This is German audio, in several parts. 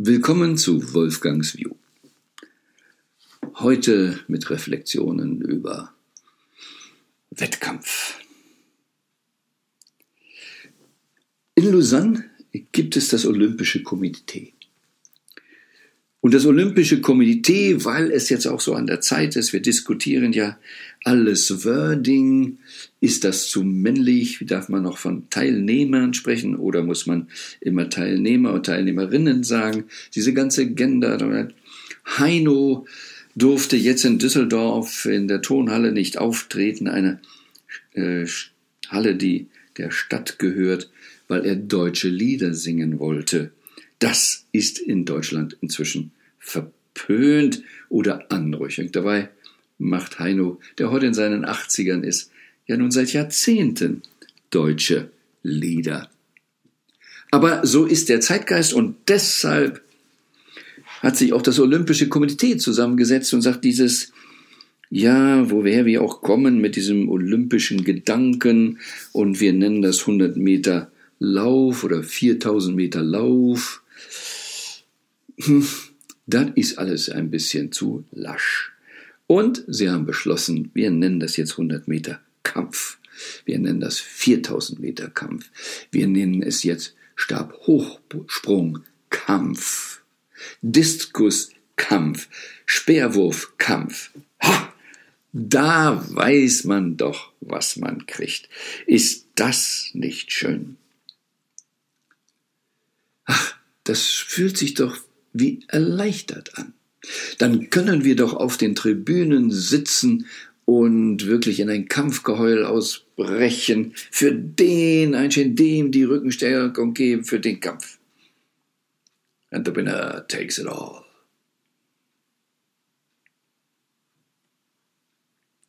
Willkommen zu Wolfgangs View. Heute mit Reflexionen über Wettkampf. In Lausanne gibt es das Olympische Komitee. Und das Olympische Komitee, weil es jetzt auch so an der Zeit ist, wir diskutieren ja alles. Wording, ist das zu männlich, wie darf man noch von Teilnehmern sprechen oder muss man immer Teilnehmer und Teilnehmerinnen sagen, diese ganze Gender, Heino durfte jetzt in Düsseldorf in der Tonhalle nicht auftreten, eine äh, Halle, die der Stadt gehört, weil er deutsche Lieder singen wollte. Das ist in Deutschland inzwischen verpönt oder anrüchig. Dabei macht Heino, der heute in seinen 80ern ist, ja nun seit Jahrzehnten deutsche Lieder. Aber so ist der Zeitgeist und deshalb hat sich auch das Olympische Komitee zusammengesetzt und sagt dieses, ja, woher wir auch kommen mit diesem olympischen Gedanken und wir nennen das 100 Meter Lauf oder 4000 Meter Lauf. Hm, das ist alles ein bisschen zu lasch. Und sie haben beschlossen, wir nennen das jetzt 100 Meter Kampf. Wir nennen das 4000 Meter Kampf. Wir nennen es jetzt Stabhochsprung Kampf. Diskuskampf. Speerwurfkampf. Ha! Da weiß man doch, was man kriegt. Ist das nicht schön? Das fühlt sich doch wie erleichtert an. Dann können wir doch auf den Tribünen sitzen und wirklich in ein Kampfgeheul ausbrechen, für den einstehen, dem die Rückenstärkung geben, für den Kampf. And the winner takes it all.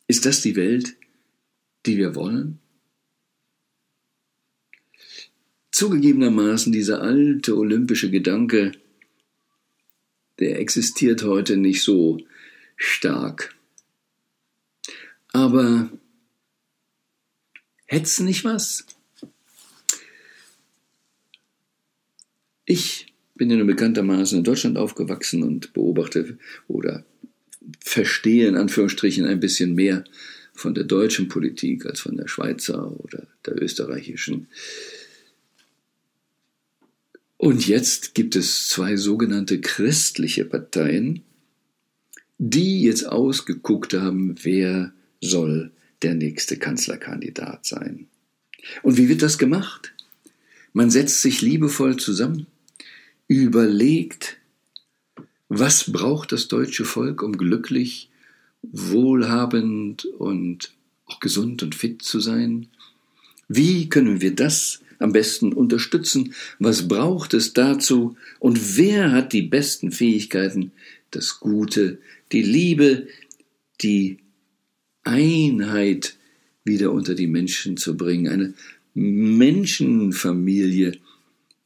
Ist das die Welt, die wir wollen? Zugegebenermaßen dieser alte olympische Gedanke, der existiert heute nicht so stark. Aber hätt's nicht was? Ich bin ja nun bekanntermaßen in Deutschland aufgewachsen und beobachte oder verstehe in Anführungsstrichen ein bisschen mehr von der deutschen Politik als von der Schweizer oder der österreichischen. Und jetzt gibt es zwei sogenannte christliche Parteien, die jetzt ausgeguckt haben, wer soll der nächste Kanzlerkandidat sein. Und wie wird das gemacht? Man setzt sich liebevoll zusammen, überlegt, was braucht das deutsche Volk, um glücklich, wohlhabend und auch gesund und fit zu sein? Wie können wir das am besten unterstützen? Was braucht es dazu? Und wer hat die besten Fähigkeiten, das Gute, die Liebe, die Einheit wieder unter die Menschen zu bringen, eine Menschenfamilie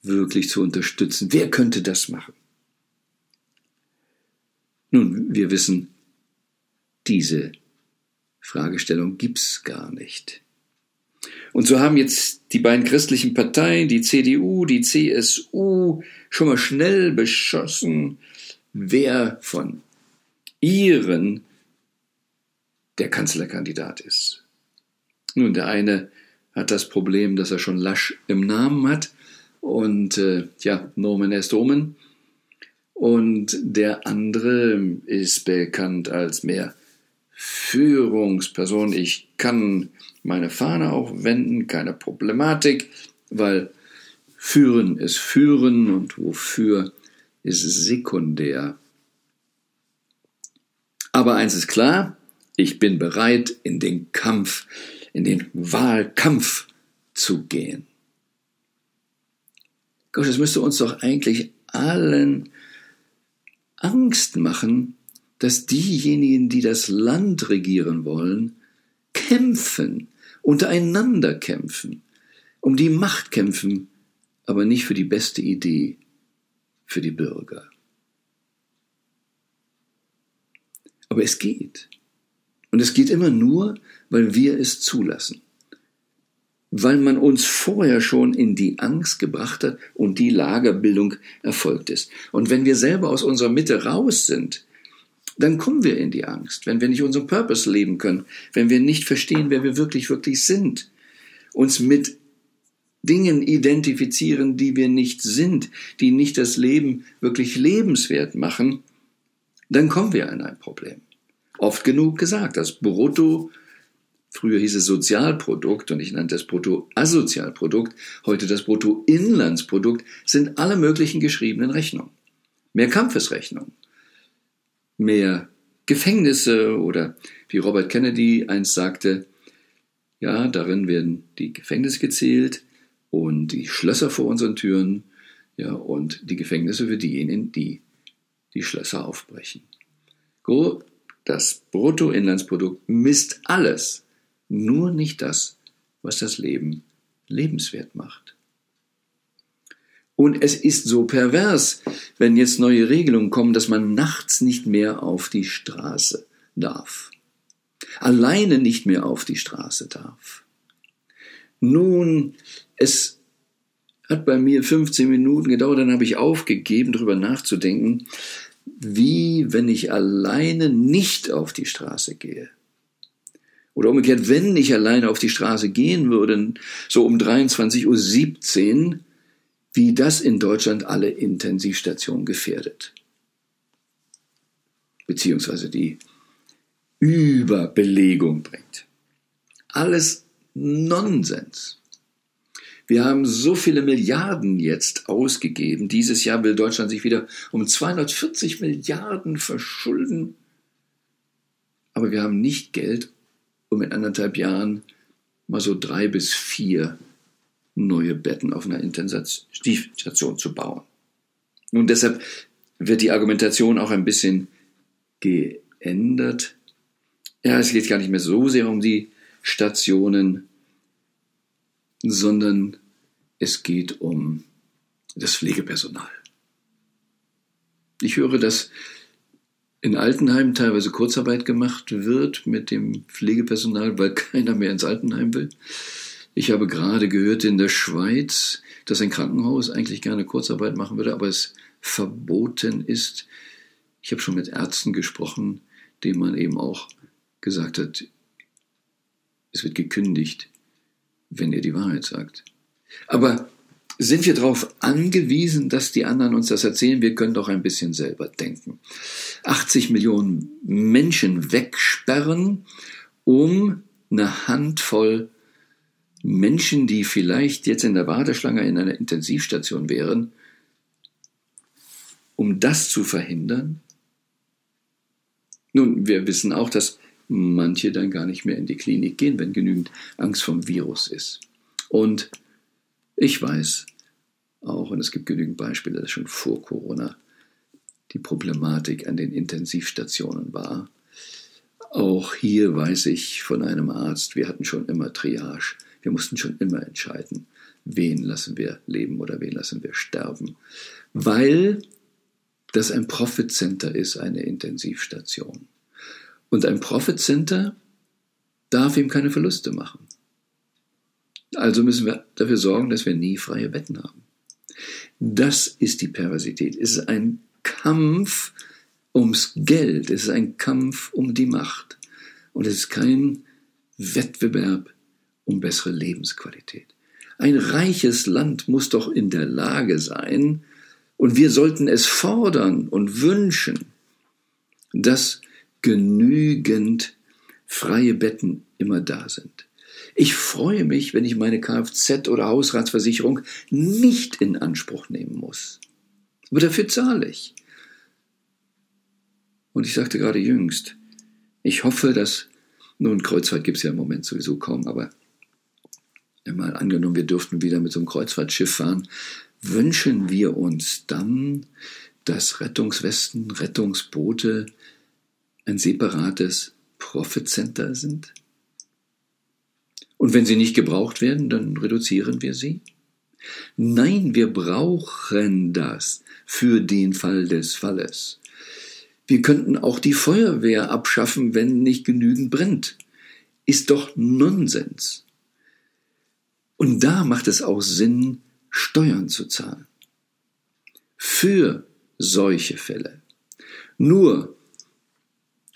wirklich zu unterstützen? Wer könnte das machen? Nun, wir wissen, diese Fragestellung gibt's gar nicht. Und so haben jetzt die beiden christlichen Parteien, die CDU, die CSU, schon mal schnell beschossen, wer von ihren der Kanzlerkandidat ist. Nun, der eine hat das Problem, dass er schon Lasch im Namen hat und äh, ja, Nomen est Omen. Und der andere ist bekannt als mehr Führungsperson. Ich kann meine Fahne auch wenden, keine Problematik, weil führen ist führen und wofür ist sekundär. Aber eins ist klar, ich bin bereit, in den Kampf, in den Wahlkampf zu gehen. Gott, das müsste uns doch eigentlich allen Angst machen, dass diejenigen, die das Land regieren wollen, kämpfen, untereinander kämpfen, um die Macht kämpfen, aber nicht für die beste Idee für die Bürger. Aber es geht. Und es geht immer nur, weil wir es zulassen. weil man uns vorher schon in die Angst gebracht hat und die Lagerbildung erfolgt ist. Und wenn wir selber aus unserer Mitte raus sind, dann kommen wir in die Angst, wenn wir nicht unseren Purpose leben können, wenn wir nicht verstehen, wer wir wirklich, wirklich sind, uns mit Dingen identifizieren, die wir nicht sind, die nicht das Leben wirklich lebenswert machen, dann kommen wir in ein Problem. Oft genug gesagt, das Brutto Früher hieß es Sozialprodukt und ich nannte es Bruttoasozialprodukt, heute das Bruttoinlandsprodukt, sind alle möglichen geschriebenen Rechnungen. Mehr Kampfesrechnungen, mehr Gefängnisse oder wie Robert Kennedy einst sagte, ja, darin werden die Gefängnisse gezählt und die Schlösser vor unseren Türen, ja, und die Gefängnisse für diejenigen, die die Schlösser aufbrechen. Das Bruttoinlandsprodukt misst alles, nur nicht das, was das Leben lebenswert macht. Und es ist so pervers, wenn jetzt neue Regelungen kommen, dass man nachts nicht mehr auf die Straße darf. Alleine nicht mehr auf die Straße darf. Nun, es hat bei mir 15 Minuten gedauert, dann habe ich aufgegeben, darüber nachzudenken, wie, wenn ich alleine nicht auf die Straße gehe, oder umgekehrt, wenn ich alleine auf die Straße gehen würde, so um 23.17 Uhr, wie das in Deutschland alle Intensivstationen gefährdet. Beziehungsweise die Überbelegung bringt. Alles Nonsens. Wir haben so viele Milliarden jetzt ausgegeben. Dieses Jahr will Deutschland sich wieder um 240 Milliarden verschulden. Aber wir haben nicht Geld, um in anderthalb Jahren mal so drei bis vier neue Betten auf einer Intensivstation zu bauen. Nun, deshalb wird die Argumentation auch ein bisschen geändert. Ja, es geht gar nicht mehr so sehr um die Stationen, sondern es geht um das Pflegepersonal. Ich höre, dass in Altenheimen teilweise Kurzarbeit gemacht wird mit dem Pflegepersonal, weil keiner mehr ins Altenheim will. Ich habe gerade gehört in der Schweiz, dass ein Krankenhaus eigentlich gerne Kurzarbeit machen würde, aber es verboten ist. Ich habe schon mit Ärzten gesprochen, denen man eben auch gesagt hat, es wird gekündigt, wenn ihr die Wahrheit sagt. Aber sind wir darauf angewiesen, dass die anderen uns das erzählen? Wir können doch ein bisschen selber denken. 80 Millionen Menschen wegsperren, um eine Handvoll Menschen, die vielleicht jetzt in der Warteschlange in einer Intensivstation wären, um das zu verhindern? Nun, wir wissen auch, dass manche dann gar nicht mehr in die Klinik gehen, wenn genügend Angst vom Virus ist. Und ich weiß auch, und es gibt genügend Beispiele, dass schon vor Corona die Problematik an den Intensivstationen war. Auch hier weiß ich von einem Arzt, wir hatten schon immer Triage. Wir mussten schon immer entscheiden, wen lassen wir leben oder wen lassen wir sterben. Weil das ein Profit Center ist, eine Intensivstation. Und ein Profit Center darf ihm keine Verluste machen. Also müssen wir dafür sorgen, dass wir nie freie Betten haben. Das ist die Perversität. Es ist ein Kampf ums Geld, es ist ein Kampf um die Macht. Und es ist kein Wettbewerb um bessere Lebensqualität. Ein reiches Land muss doch in der Lage sein, und wir sollten es fordern und wünschen, dass genügend freie Betten immer da sind. Ich freue mich, wenn ich meine Kfz- oder Hausratsversicherung nicht in Anspruch nehmen muss. Aber dafür zahle ich. Und ich sagte gerade jüngst, ich hoffe, dass, nun, Kreuzfahrt gibt es ja im Moment sowieso kaum, aber mal angenommen, wir dürften wieder mit so einem Kreuzfahrtschiff fahren, wünschen wir uns dann, dass Rettungswesten, Rettungsboote ein separates Profit Center sind? Und wenn sie nicht gebraucht werden, dann reduzieren wir sie? Nein, wir brauchen das für den Fall des Falles. Wir könnten auch die Feuerwehr abschaffen, wenn nicht genügend brennt. Ist doch Nonsens. Und da macht es auch Sinn, Steuern zu zahlen. Für solche Fälle. Nur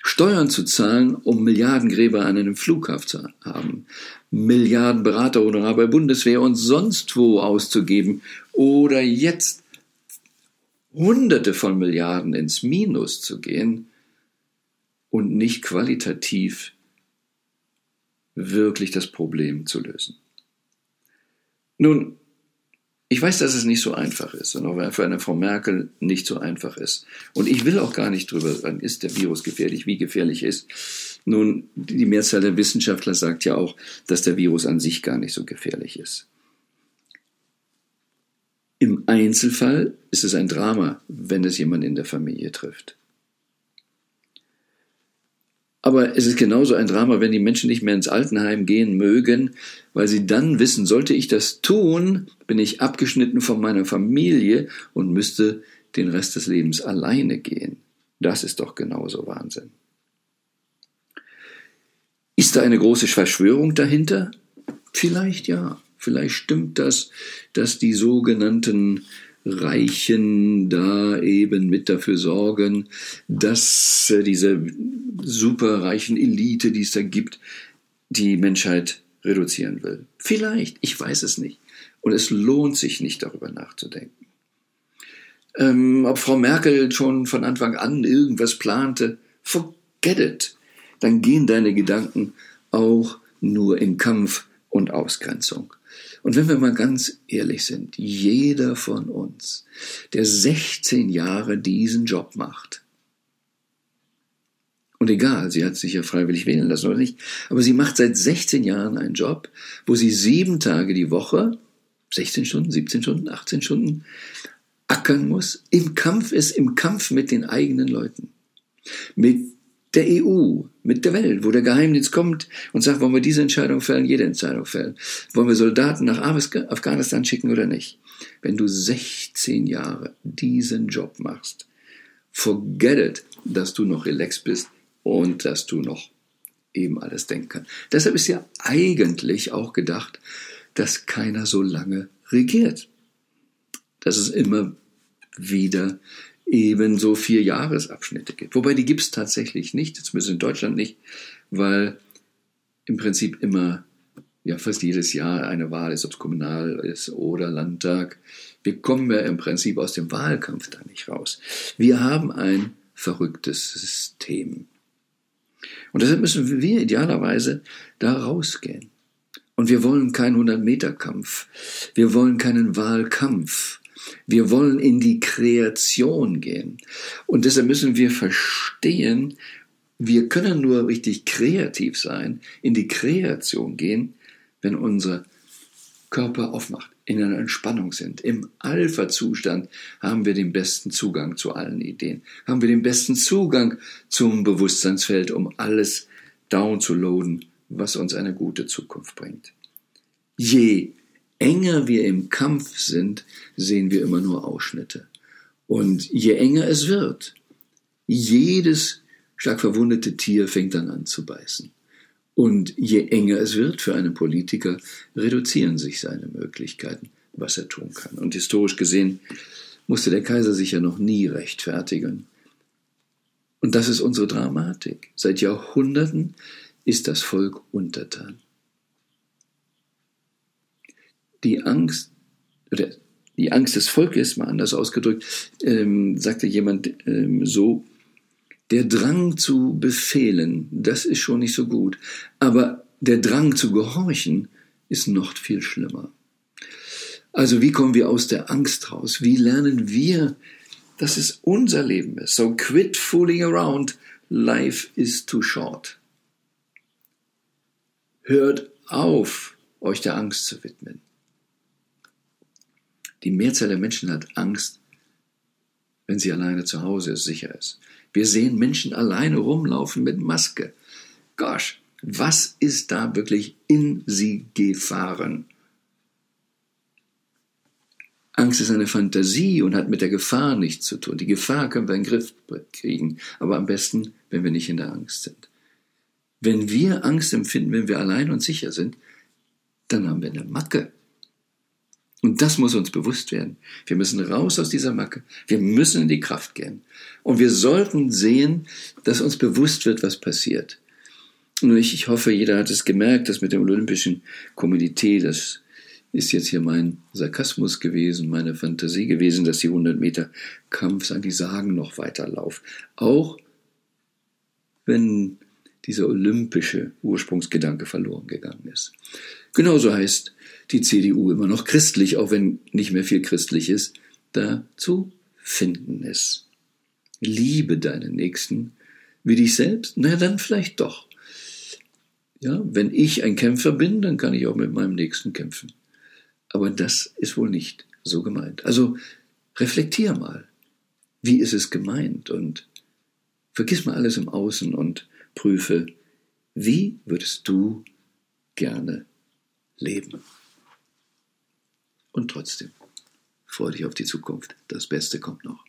Steuern zu zahlen, um Milliardengräber an einem Flughafen zu haben, Milliarden Beraterhonorar bei Bundeswehr und sonst wo auszugeben oder jetzt Hunderte von Milliarden ins Minus zu gehen und nicht qualitativ wirklich das Problem zu lösen. Nun, ich weiß, dass es nicht so einfach ist und auch für eine Frau Merkel nicht so einfach ist. Und ich will auch gar nicht drüber sagen, ist der Virus gefährlich, wie gefährlich ist. Nun, die Mehrzahl der Wissenschaftler sagt ja auch, dass der Virus an sich gar nicht so gefährlich ist. Im Einzelfall ist es ein Drama, wenn es jemand in der Familie trifft. Aber es ist genauso ein Drama, wenn die Menschen nicht mehr ins Altenheim gehen mögen, weil sie dann wissen, sollte ich das tun, bin ich abgeschnitten von meiner Familie und müsste den Rest des Lebens alleine gehen. Das ist doch genauso Wahnsinn. Ist da eine große Verschwörung dahinter? Vielleicht ja. Vielleicht stimmt das, dass die sogenannten Reichen da eben mit dafür sorgen, dass äh, diese superreichen Elite, die es da gibt, die Menschheit reduzieren will. Vielleicht, ich weiß es nicht. Und es lohnt sich nicht darüber nachzudenken. Ähm, ob Frau Merkel schon von Anfang an irgendwas plante, forget it. Dann gehen deine Gedanken auch nur in Kampf und Ausgrenzung. Und wenn wir mal ganz ehrlich sind, jeder von uns, der 16 Jahre diesen Job macht, und egal, sie hat sich ja freiwillig wählen lassen oder nicht, aber sie macht seit 16 Jahren einen Job, wo sie sieben Tage die Woche, 16 Stunden, 17 Stunden, 18 Stunden, ackern muss, im Kampf ist, im Kampf mit den eigenen Leuten, mit der EU, mit der Welt, wo der Geheimdienst kommt und sagt, wollen wir diese Entscheidung fällen, jede Entscheidung fällen. Wollen wir Soldaten nach Afghanistan schicken oder nicht? Wenn du 16 Jahre diesen Job machst, forget it, dass du noch relaxed bist und dass du noch eben alles denken kannst. Deshalb ist ja eigentlich auch gedacht, dass keiner so lange regiert. Dass es immer wieder ebenso vier Jahresabschnitte gibt. Wobei die gibt es tatsächlich nicht, zumindest in Deutschland nicht, weil im Prinzip immer, ja fast jedes Jahr eine Wahl ist, ob es Kommunal ist oder Landtag. Wir kommen ja im Prinzip aus dem Wahlkampf da nicht raus. Wir haben ein verrücktes System. Und deshalb müssen wir idealerweise da rausgehen. Und wir wollen keinen 100-Meter-Kampf. Wir wollen keinen Wahlkampf. Wir wollen in die Kreation gehen. Und deshalb müssen wir verstehen, wir können nur richtig kreativ sein, in die Kreation gehen, wenn unser Körper aufmacht, in einer Entspannung sind. Im Alpha-Zustand haben wir den besten Zugang zu allen Ideen, haben wir den besten Zugang zum Bewusstseinsfeld, um alles down zu loaden, was uns eine gute Zukunft bringt. Je enger wir im Kampf sind, sehen wir immer nur Ausschnitte. Und je enger es wird, jedes stark verwundete Tier fängt dann an zu beißen. Und je enger es wird für einen Politiker, reduzieren sich seine Möglichkeiten, was er tun kann. Und historisch gesehen musste der Kaiser sich ja noch nie rechtfertigen. Und das ist unsere Dramatik. Seit Jahrhunderten ist das Volk untertan die Angst, oder die Angst des Volkes, mal anders ausgedrückt, ähm, sagte jemand ähm, so, der Drang zu befehlen, das ist schon nicht so gut, aber der Drang zu gehorchen ist noch viel schlimmer. Also wie kommen wir aus der Angst raus? Wie lernen wir, dass es unser Leben ist? So quit fooling around, life is too short. Hört auf, euch der Angst zu widmen. Die Mehrzahl der Menschen hat Angst, wenn sie alleine zu Hause ist, sicher ist. Wir sehen Menschen alleine rumlaufen mit Maske. Gosh, was ist da wirklich in sie gefahren? Angst ist eine Fantasie und hat mit der Gefahr nichts zu tun. Die Gefahr können wir in den Griff kriegen, aber am besten, wenn wir nicht in der Angst sind. Wenn wir Angst empfinden, wenn wir allein und sicher sind, dann haben wir eine Macke. Und das muss uns bewusst werden. Wir müssen raus aus dieser Macke. Wir müssen in die Kraft gehen. Und wir sollten sehen, dass uns bewusst wird, was passiert. Und ich, ich hoffe, jeder hat es gemerkt, dass mit dem Olympischen Komitee, das ist jetzt hier mein Sarkasmus gewesen, meine Fantasie gewesen, dass die 100 Meter Kampf an die Sagen noch weiterlaufen. Auch wenn dieser olympische Ursprungsgedanke verloren gegangen ist. Genauso heißt die CDU immer noch christlich, auch wenn nicht mehr viel christlich ist, da zu finden ist. Liebe deinen Nächsten wie dich selbst? Na, dann vielleicht doch. Ja, wenn ich ein Kämpfer bin, dann kann ich auch mit meinem Nächsten kämpfen. Aber das ist wohl nicht so gemeint. Also reflektier mal. Wie ist es gemeint? Und vergiss mal alles im Außen und prüfe, wie würdest du gerne leben? Und trotzdem, freue dich auf die Zukunft. Das Beste kommt noch.